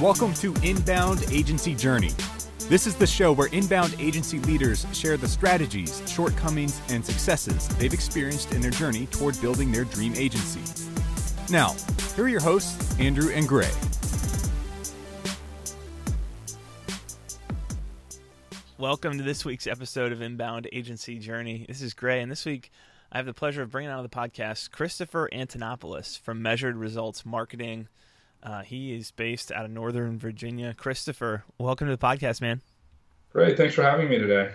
Welcome to Inbound Agency Journey. This is the show where inbound agency leaders share the strategies, shortcomings, and successes they've experienced in their journey toward building their dream agency. Now, here are your hosts, Andrew and Gray. Welcome to this week's episode of Inbound Agency Journey. This is Gray, and this week I have the pleasure of bringing on the podcast Christopher Antonopoulos from Measured Results Marketing. Uh, he is based out of Northern Virginia. Christopher, welcome to the podcast, man. Great. Thanks for having me today.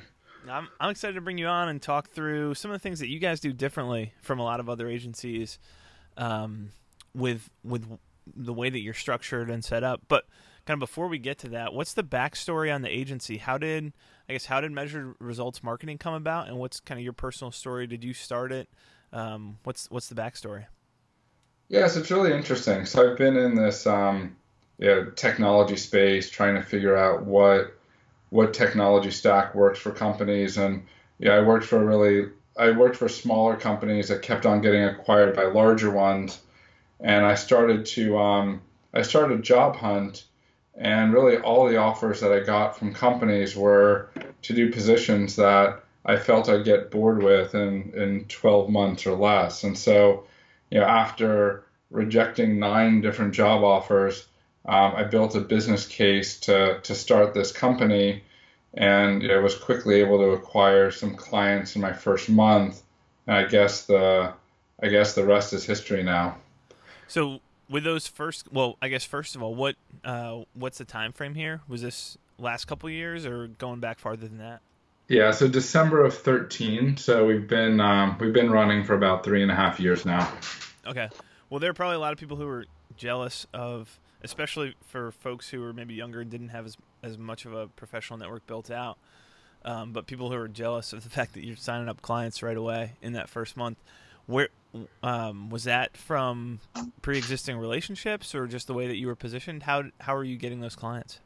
I'm, I'm excited to bring you on and talk through some of the things that you guys do differently from a lot of other agencies um, with with the way that you're structured and set up. But kind of before we get to that, what's the backstory on the agency? How did I guess how did Measured Results Marketing come about, and what's kind of your personal story? Did you start it? Um, what's what's the backstory? Yes, it's really interesting. So I've been in this um, yeah, technology space, trying to figure out what what technology stack works for companies. And yeah, I worked for really I worked for smaller companies that kept on getting acquired by larger ones. And I started to um, I started a job hunt, and really all the offers that I got from companies were to do positions that I felt I'd get bored with in in 12 months or less. And so you know, after rejecting nine different job offers, um, I built a business case to to start this company, and I was quickly able to acquire some clients in my first month. And I guess the I guess the rest is history now. So with those first, well, I guess first of all, what uh, what's the time frame here? Was this last couple years or going back farther than that? Yeah, so December of 13. So we've been um, we've been running for about three and a half years now. Okay. Well, there are probably a lot of people who are jealous of, especially for folks who are maybe younger and didn't have as as much of a professional network built out. Um, but people who are jealous of the fact that you're signing up clients right away in that first month. Where um, was that from pre-existing relationships or just the way that you were positioned? How how are you getting those clients?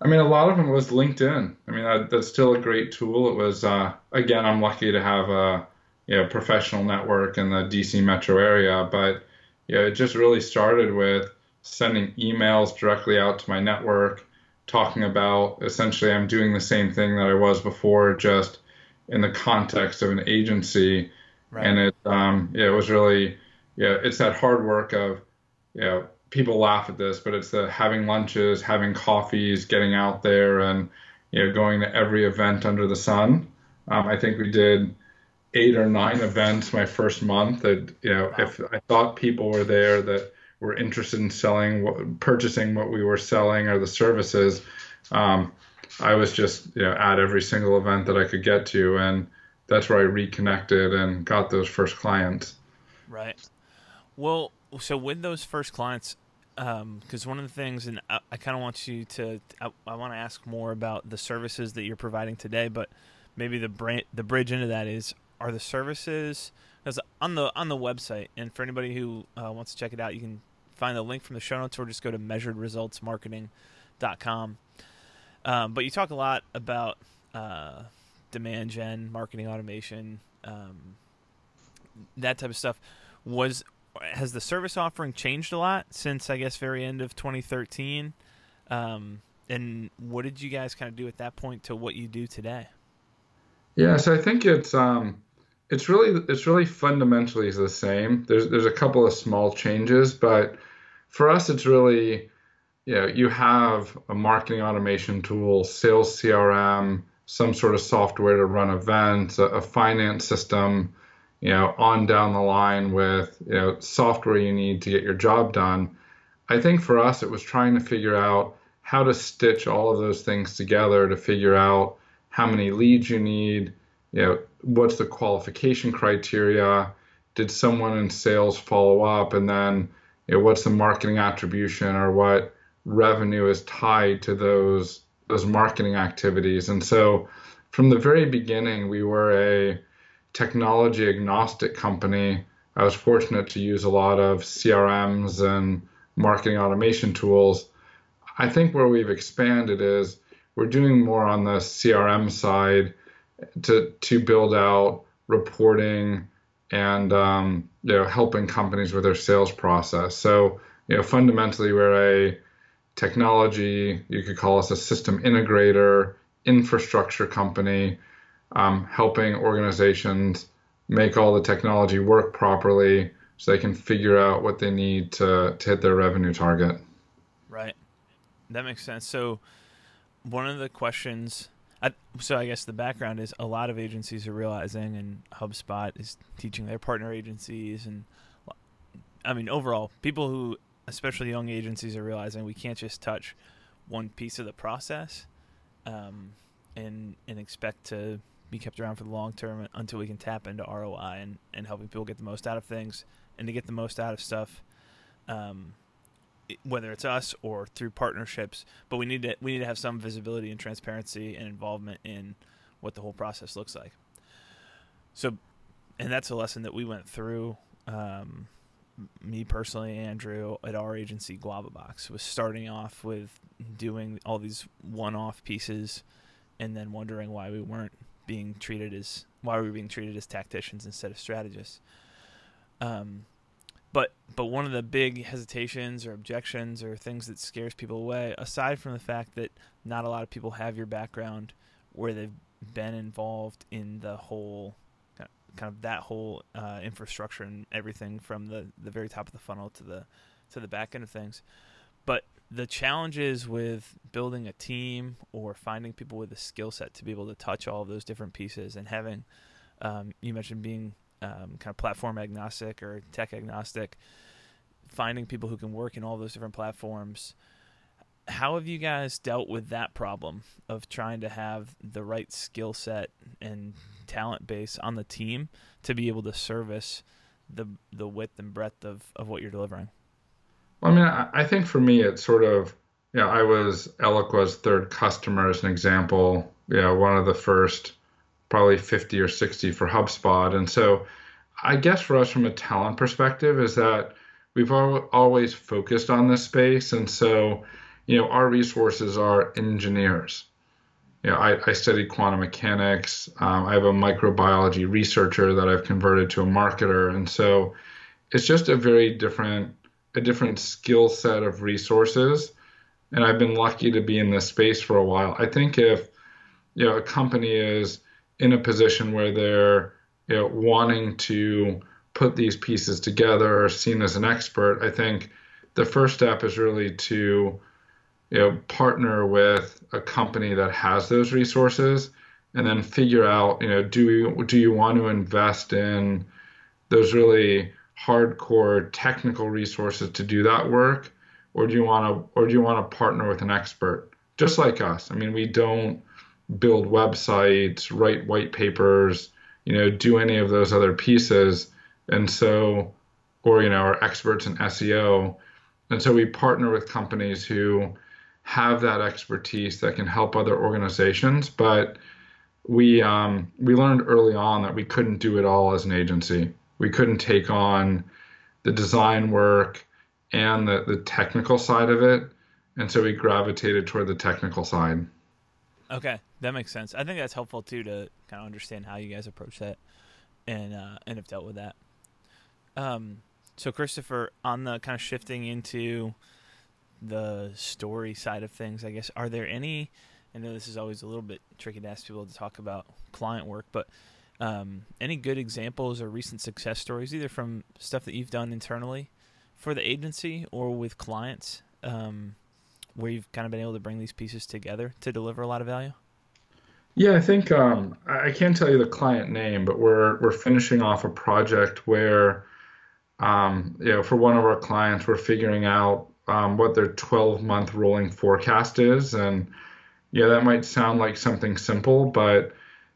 I mean, a lot of them was LinkedIn. I mean, that, that's still a great tool. It was uh, again, I'm lucky to have a you know, professional network in the DC metro area, but yeah, it just really started with sending emails directly out to my network, talking about essentially I'm doing the same thing that I was before, just in the context of an agency. Right. And it, um, yeah, it was really, yeah, it's that hard work of, you know, people laugh at this, but it's the having lunches, having coffees, getting out there, and you know, going to every event under the sun. Um, I think we did eight or nine events my first month. That you know, wow. if I thought people were there that were interested in selling, purchasing what we were selling or the services, um, I was just you know at every single event that I could get to, and that's where I reconnected and got those first clients. Right. Well, so with those first clients, because um, one of the things, and I, I kind of want you to, I, I want to ask more about the services that you're providing today, but maybe the bra- the bridge into that is, are the services because on the on the website, and for anybody who uh, wants to check it out, you can find the link from the show notes or just go to measuredresultsmarketing.com. Um, but you talk a lot about uh, demand gen, marketing automation, um, that type of stuff. Was has the service offering changed a lot since I guess very end of 2013? Um, and what did you guys kind of do at that point to what you do today? Yeah, so I think it's um, it's really it's really fundamentally the same. There's there's a couple of small changes, but for us, it's really you know you have a marketing automation tool, sales CRM, some sort of software to run events, a, a finance system you know, on down the line with, you know, software you need to get your job done. I think for us, it was trying to figure out how to stitch all of those things together to figure out how many leads you need, you know, what's the qualification criteria, did someone in sales follow up, and then, you know, what's the marketing attribution or what revenue is tied to those those marketing activities. And so, from the very beginning, we were a technology agnostic company, I was fortunate to use a lot of CRMs and marketing automation tools. I think where we've expanded is we're doing more on the CRM side to to build out reporting and um, you know helping companies with their sales process. So you know fundamentally we're a technology you could call us a system integrator infrastructure company um, helping organizations make all the technology work properly so they can figure out what they need to, to hit their revenue target. Right. That makes sense. So, one of the questions, I, so I guess the background is a lot of agencies are realizing, and HubSpot is teaching their partner agencies, and I mean, overall, people who, especially young agencies, are realizing we can't just touch one piece of the process um, and, and expect to be kept around for the long term until we can tap into ROI and, and helping people get the most out of things and to get the most out of stuff, um, whether it's us or through partnerships. But we need to we need to have some visibility and transparency and involvement in what the whole process looks like. So, and that's a lesson that we went through. Um, me personally, Andrew, at our agency, Guava Box, was starting off with doing all these one-off pieces, and then wondering why we weren't being treated as why we were being treated as tacticians instead of strategists. Um, but but one of the big hesitations or objections or things that scares people away, aside from the fact that not a lot of people have your background where they've been involved in the whole kind of that whole uh, infrastructure and everything from the the very top of the funnel to the to the back end of things, but the challenges with building a team or finding people with a skill set to be able to touch all of those different pieces and having um, you mentioned being um, kind of platform agnostic or tech agnostic finding people who can work in all those different platforms how have you guys dealt with that problem of trying to have the right skill set and talent base on the team to be able to service the the width and breadth of, of what you're delivering well, I mean, I, I think for me, it's sort of, you know, I was Eloqua's third customer as an example, you know, one of the first, probably 50 or 60 for HubSpot. And so I guess for us from a talent perspective is that we've always focused on this space. And so, you know, our resources are engineers. You know, I, I studied quantum mechanics. Um, I have a microbiology researcher that I've converted to a marketer. And so it's just a very different a different skill set of resources. And I've been lucky to be in this space for a while. I think if you know a company is in a position where they're you know, wanting to put these pieces together or seen as an expert, I think the first step is really to you know partner with a company that has those resources and then figure out you know do you do you want to invest in those really hardcore technical resources to do that work? Or do you want to or do you want to partner with an expert just like us? I mean we don't build websites write white papers you know do any of those other pieces. And so or you know are experts in seo and so we partner with companies who have that expertise that can help other organizations but we um, we learned early on that we couldn't do it all as an agency we couldn't take on the design work and the, the technical side of it. And so we gravitated toward the technical side. Okay, that makes sense. I think that's helpful too to kind of understand how you guys approach that and uh, and have dealt with that. Um, so Christopher, on the kind of shifting into the story side of things, I guess, are there any? I know this is always a little bit tricky to ask people to talk about client work, but um, any good examples or recent success stories, either from stuff that you've done internally for the agency or with clients, um, where you've kind of been able to bring these pieces together to deliver a lot of value? Yeah, I think um, I can't tell you the client name, but we're we're finishing off a project where, um, you know, for one of our clients, we're figuring out um, what their 12 month rolling forecast is, and yeah, that might sound like something simple, but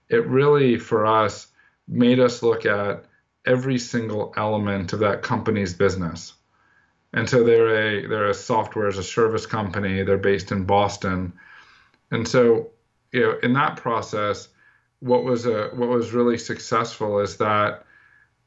it really for us made us look at every single element of that company's business. And so they're a they're a software as a service company. They're based in Boston, and so you know in that process, what was a what was really successful is that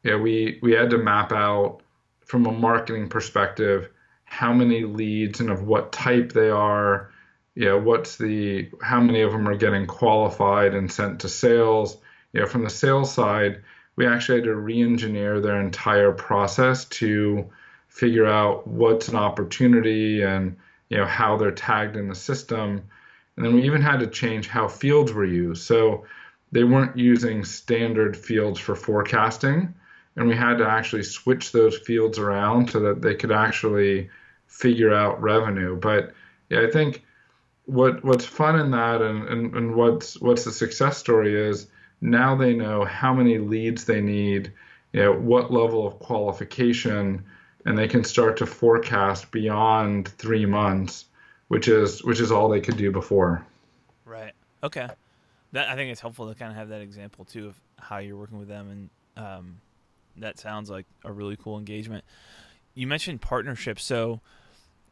you know, we we had to map out from a marketing perspective how many leads and of what type they are, you know, what's the how many of them are getting qualified and sent to sales. You know, from the sales side, we actually had to re-engineer their entire process to figure out what's an opportunity and you know how they're tagged in the system. And then we even had to change how fields were used. So they weren't using standard fields for forecasting, and we had to actually switch those fields around so that they could actually figure out revenue. But yeah, I think what what's fun in that and, and, and what's what's the success story is now they know how many leads they need, you know, what level of qualification, and they can start to forecast beyond three months, which is which is all they could do before. Right. Okay. That I think it's helpful to kind of have that example too of how you're working with them, and um, that sounds like a really cool engagement. You mentioned partnerships, so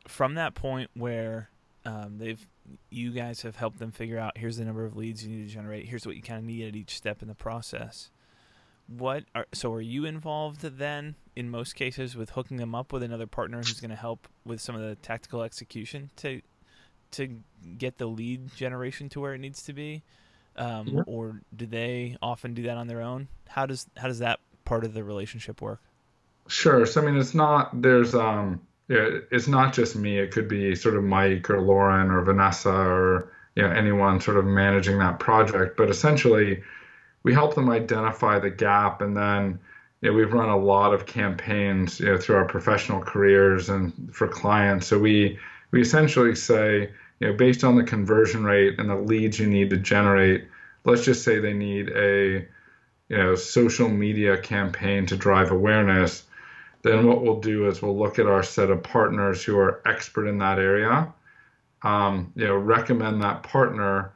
from that point where um, they've you guys have helped them figure out here's the number of leads you need to generate here's what you kind of need at each step in the process. What are so are you involved then in most cases with hooking them up with another partner who's going to help with some of the tactical execution to to get the lead generation to where it needs to be? Um, yeah. or do they often do that on their own? How does how does that part of the relationship work? Sure so i mean it's not there's um it's not just me. It could be sort of Mike or Lauren or Vanessa or you know anyone sort of managing that project. But essentially, we help them identify the gap, and then you know, we've run a lot of campaigns you know, through our professional careers and for clients. So we we essentially say you know based on the conversion rate and the leads you need to generate, let's just say they need a you know social media campaign to drive awareness then what we'll do is we'll look at our set of partners who are expert in that area, um, you know, recommend that partner,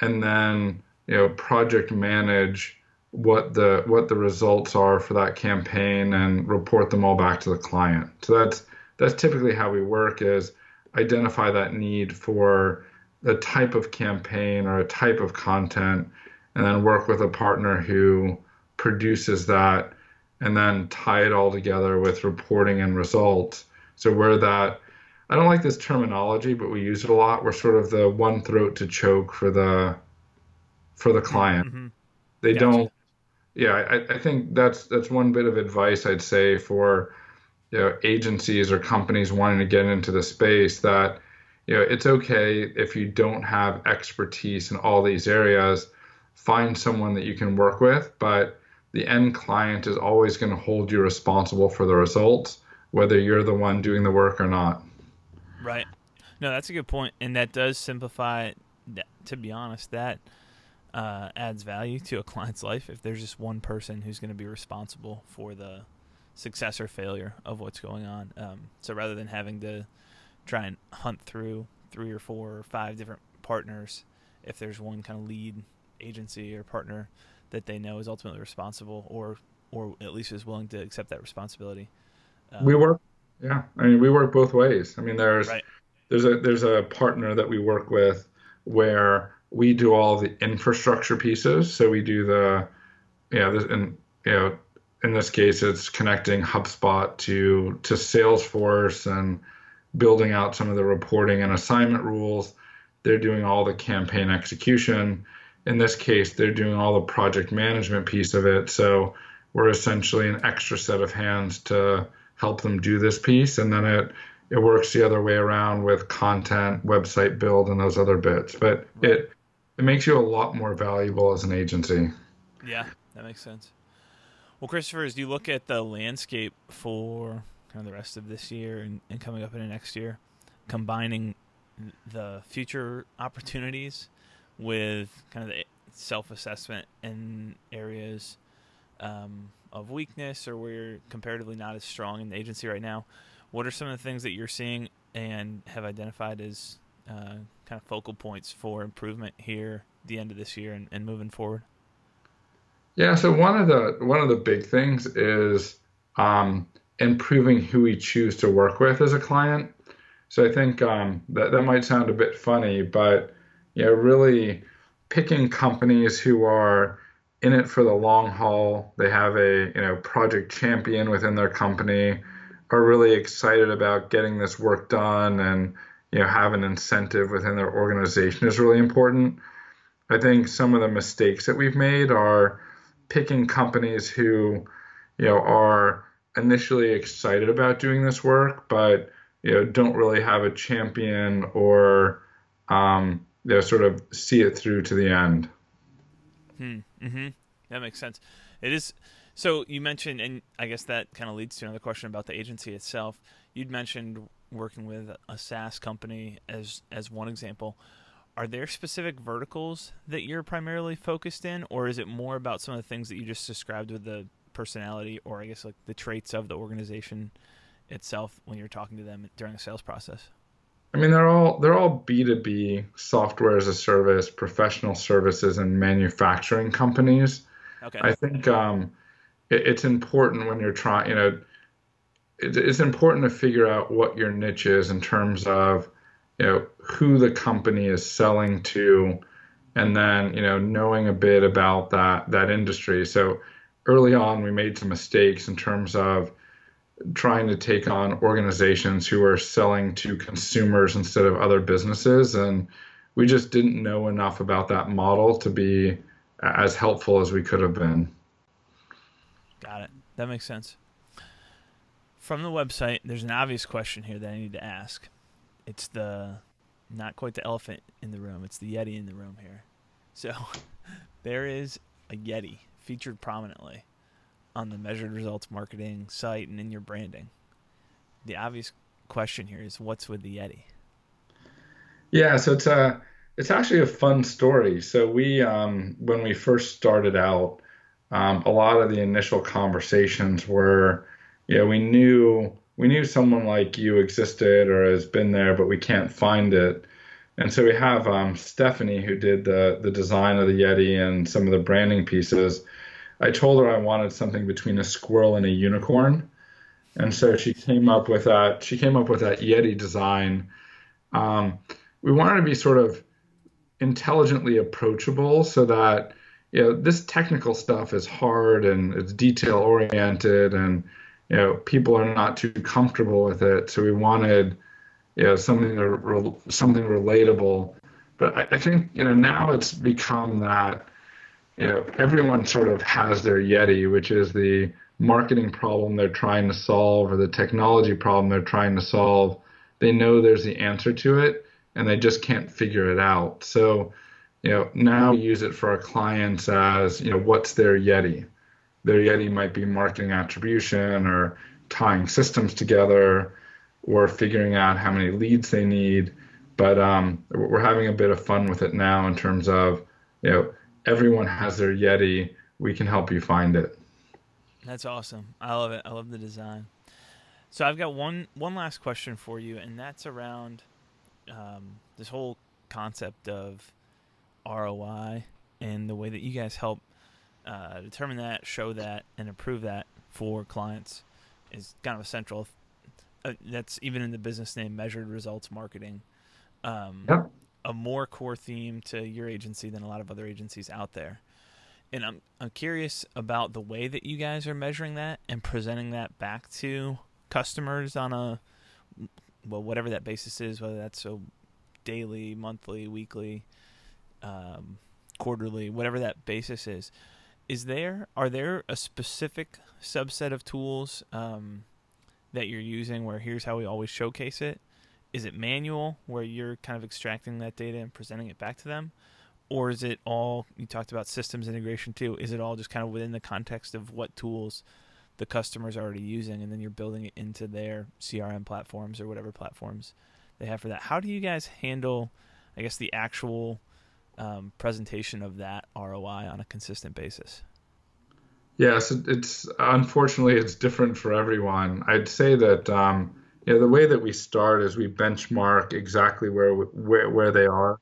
and then you know project manage what the what the results are for that campaign and report them all back to the client. So that's that's typically how we work is identify that need for a type of campaign or a type of content and then work with a partner who produces that and then tie it all together with reporting and results. So we're that I don't like this terminology, but we use it a lot. We're sort of the one throat to choke for the for the client. Mm-hmm. They don't. Yeah, I, I think that's that's one bit of advice I'd say for you know agencies or companies wanting to get into the space that you know it's okay if you don't have expertise in all these areas. Find someone that you can work with, but the end client is always going to hold you responsible for the results, whether you're the one doing the work or not. Right. No, that's a good point, and that does simplify. To be honest, that uh, adds value to a client's life if there's just one person who's going to be responsible for the success or failure of what's going on. Um, so rather than having to try and hunt through three or four or five different partners, if there's one kind of lead agency or partner that they know is ultimately responsible or or at least is willing to accept that responsibility. Um, we work, yeah. I mean, we work both ways. I mean, there's right. there's a there's a partner that we work with where we do all the infrastructure pieces. So we do the, yeah, this, and you know, in this case, it's connecting HubSpot to to Salesforce and building out some of the reporting and assignment rules. They're doing all the campaign execution in this case, they're doing all the project management piece of it. So we're essentially an extra set of hands to help them do this piece. And then it, it works the other way around with content, website build, and those other bits. But it, it makes you a lot more valuable as an agency. Yeah, that makes sense. Well, Christopher, as you look at the landscape for kind of the rest of this year and, and coming up in the next year, combining the future opportunities with kind of the self-assessment in areas um, of weakness or where you're comparatively not as strong in the agency right now. What are some of the things that you're seeing and have identified as uh, kind of focal points for improvement here the end of this year and, and moving forward? Yeah, so one of the one of the big things is um, improving who we choose to work with as a client. So I think um, that that might sound a bit funny, but you know, really picking companies who are in it for the long haul. They have a you know project champion within their company, are really excited about getting this work done, and you know have an incentive within their organization is really important. I think some of the mistakes that we've made are picking companies who you know are initially excited about doing this work, but you know don't really have a champion or um, know sort of see it through to the end. Hmm. Mm-hmm. That makes sense. It is. So you mentioned, and I guess that kind of leads to another question about the agency itself. You'd mentioned working with a SaaS company as as one example. Are there specific verticals that you're primarily focused in, or is it more about some of the things that you just described with the personality, or I guess like the traits of the organization itself when you're talking to them during the sales process? I mean, they're all they're all B two B software as a service, professional services, and manufacturing companies. Okay. I think um, it, it's important when you're trying, you know, it, it's important to figure out what your niche is in terms of, you know, who the company is selling to, and then you know knowing a bit about that that industry. So early on, we made some mistakes in terms of trying to take on organizations who are selling to consumers instead of other businesses. And we just didn't know enough about that model to be as helpful as we could have been. Got it. That makes sense. From the website there's an obvious question here that i need to ask. It's the not quite the elephant in the room it's the yeti in the room here. So there is a yeti featured prominently on the measured results marketing site and in your branding. The obvious question here is what's with the Yeti? Yeah, so it's a it's actually a fun story. So we um, when we first started out, um, a lot of the initial conversations were, you know, we knew we knew someone like you existed or has been there, but we can't find it. And so we have um, Stephanie who did the the design of the Yeti and some of the branding pieces I told her I wanted something between a squirrel and a unicorn, and so she came up with that. She came up with that Yeti design. Um, we wanted to be sort of intelligently approachable, so that you know this technical stuff is hard and it's detail oriented, and you know people are not too comfortable with it. So we wanted you know something something relatable. But I, I think you know now it's become that you know, everyone sort of has their Yeti, which is the marketing problem they're trying to solve or the technology problem they're trying to solve. They know there's the answer to it and they just can't figure it out. So, you know, now we use it for our clients as, you know, what's their Yeti? Their Yeti might be marketing attribution or tying systems together or figuring out how many leads they need. But um, we're having a bit of fun with it now in terms of, you know, everyone has their Yeti. We can help you find it. That's awesome. I love it. I love the design. So I've got one one last question for you, and that's around um, this whole concept of ROI and the way that you guys help uh, determine that, show that, and improve that for clients is kind of essential. Uh, that's even in the business name, measured results marketing. Um, yep a more core theme to your agency than a lot of other agencies out there. And I'm I'm curious about the way that you guys are measuring that and presenting that back to customers on a well whatever that basis is, whether that's so daily, monthly, weekly, um, quarterly, whatever that basis is. Is there are there a specific subset of tools um, that you're using where here's how we always showcase it? Is it manual where you're kind of extracting that data and presenting it back to them? Or is it all you talked about systems integration too is it all just kind of within the context of what tools the customer's already using and then you're building it into their crm platforms or whatever platforms they have for that? How do you guys handle i guess the actual um, presentation of that roi on a consistent basis? Yes it's unfortunately it's different for everyone. I'd say that um, yeah, the way that we start is we benchmark exactly where where where they are.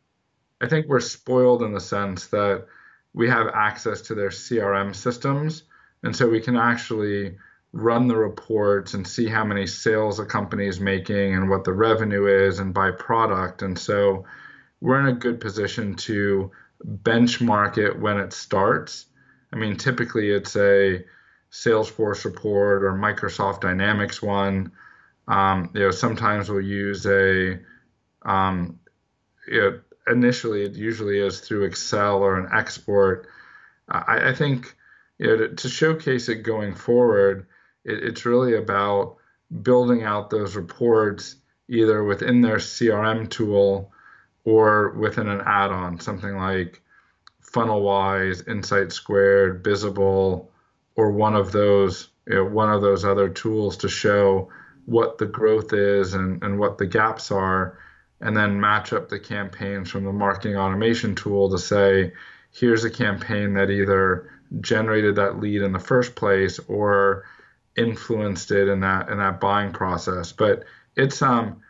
I think we're spoiled in the sense that we have access to their CRM systems, and so we can actually run the reports and see how many sales a company is making and what the revenue is and by product. And so we're in a good position to benchmark it when it starts. I mean, typically it's a Salesforce report or Microsoft Dynamics one um, you know, sometimes we'll use a Um, it, initially, it usually is through Excel or an export. I, I think you know, to, to, showcase it going forward, it, it's really about building out those reports either within their CRM tool or within an add-on, something like FunnelWise, Insight Squared, Bizible, or one of those you know, one of those other tools to show what the growth is and, and what the gaps are, and then match up the campaigns from the marketing automation tool to say, here's a campaign that either generated that lead in the first place or influenced it in that in that buying process. But it's um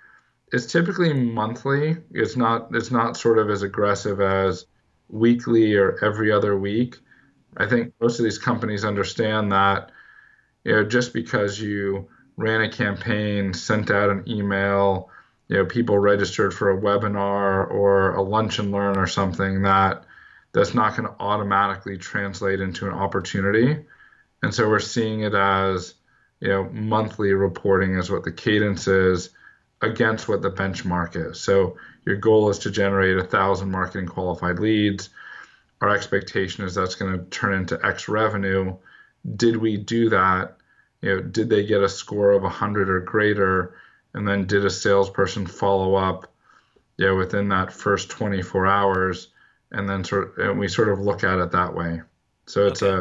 it's typically monthly. It's not it's not sort of as aggressive as weekly or every other week. I think most of these companies understand that you know just because you ran a campaign, sent out an email, you know, people registered for a webinar or a lunch and learn or something that that's not going to automatically translate into an opportunity. And so we're seeing it as, you know, monthly reporting is what the cadence is against what the benchmark is. So your goal is to generate a thousand marketing qualified leads. Our expectation is that's going to turn into X revenue. Did we do that? You know, did they get a score of 100 or greater? And then did a salesperson follow up, you know, within that first 24 hours? and then sort of, and we sort of look at it that way. So it's okay. a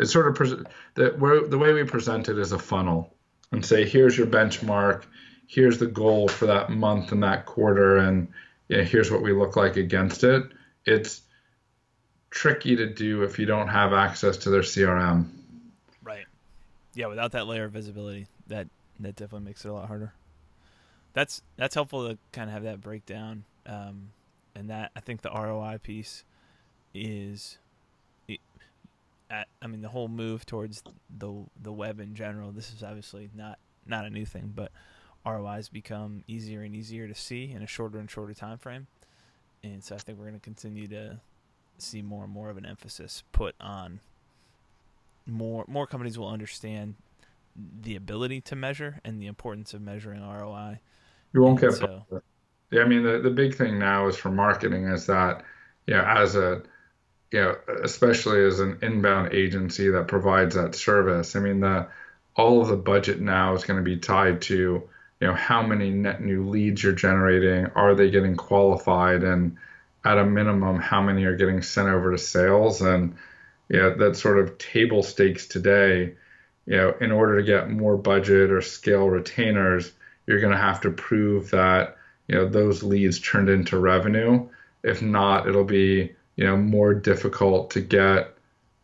it's sort of pre- the the way we present it is a funnel and say here's your benchmark, here's the goal for that month and that quarter, and you know, here's what we look like against it. It's tricky to do if you don't have access to their CRM. Yeah, without that layer of visibility, that that definitely makes it a lot harder. That's that's helpful to kind of have that breakdown. Um, and that I think the ROI piece is, at, I mean, the whole move towards the the web in general. This is obviously not not a new thing, but ROIs become easier and easier to see in a shorter and shorter time frame, and so I think we're going to continue to see more and more of an emphasis put on more more companies will understand the ability to measure and the importance of measuring ROI. You won't get so, yeah, I mean the, the big thing now is for marketing is that you know as a you know especially as an inbound agency that provides that service. I mean the all of the budget now is going to be tied to you know how many net new leads you're generating, are they getting qualified, and at a minimum how many are getting sent over to sales and you know, that sort of table stakes today. You know, in order to get more budget or scale retainers, you're going to have to prove that you know those leads turned into revenue. If not, it'll be you know more difficult to get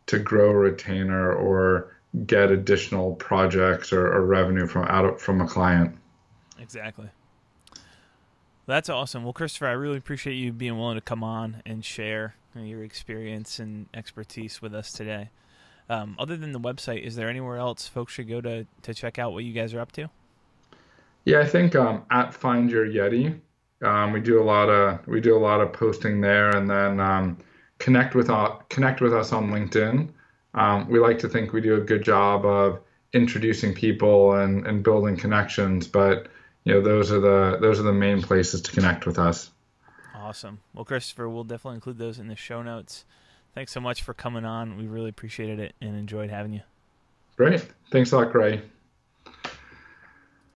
to grow a retainer or get additional projects or, or revenue from out of, from a client. Exactly. That's awesome. Well, Christopher, I really appreciate you being willing to come on and share your experience and expertise with us today. Um, other than the website, is there anywhere else folks should go to to check out what you guys are up to? Yeah, I think um, at Find Your Yeti, um, we do a lot of we do a lot of posting there, and then um, connect with uh, connect with us on LinkedIn. Um, we like to think we do a good job of introducing people and, and building connections, but you know those are the those are the main places to connect with us. Awesome. Well, Christopher, we'll definitely include those in the show notes. Thanks so much for coming on. We really appreciated it and enjoyed having you. Great. Thanks a lot, Gray.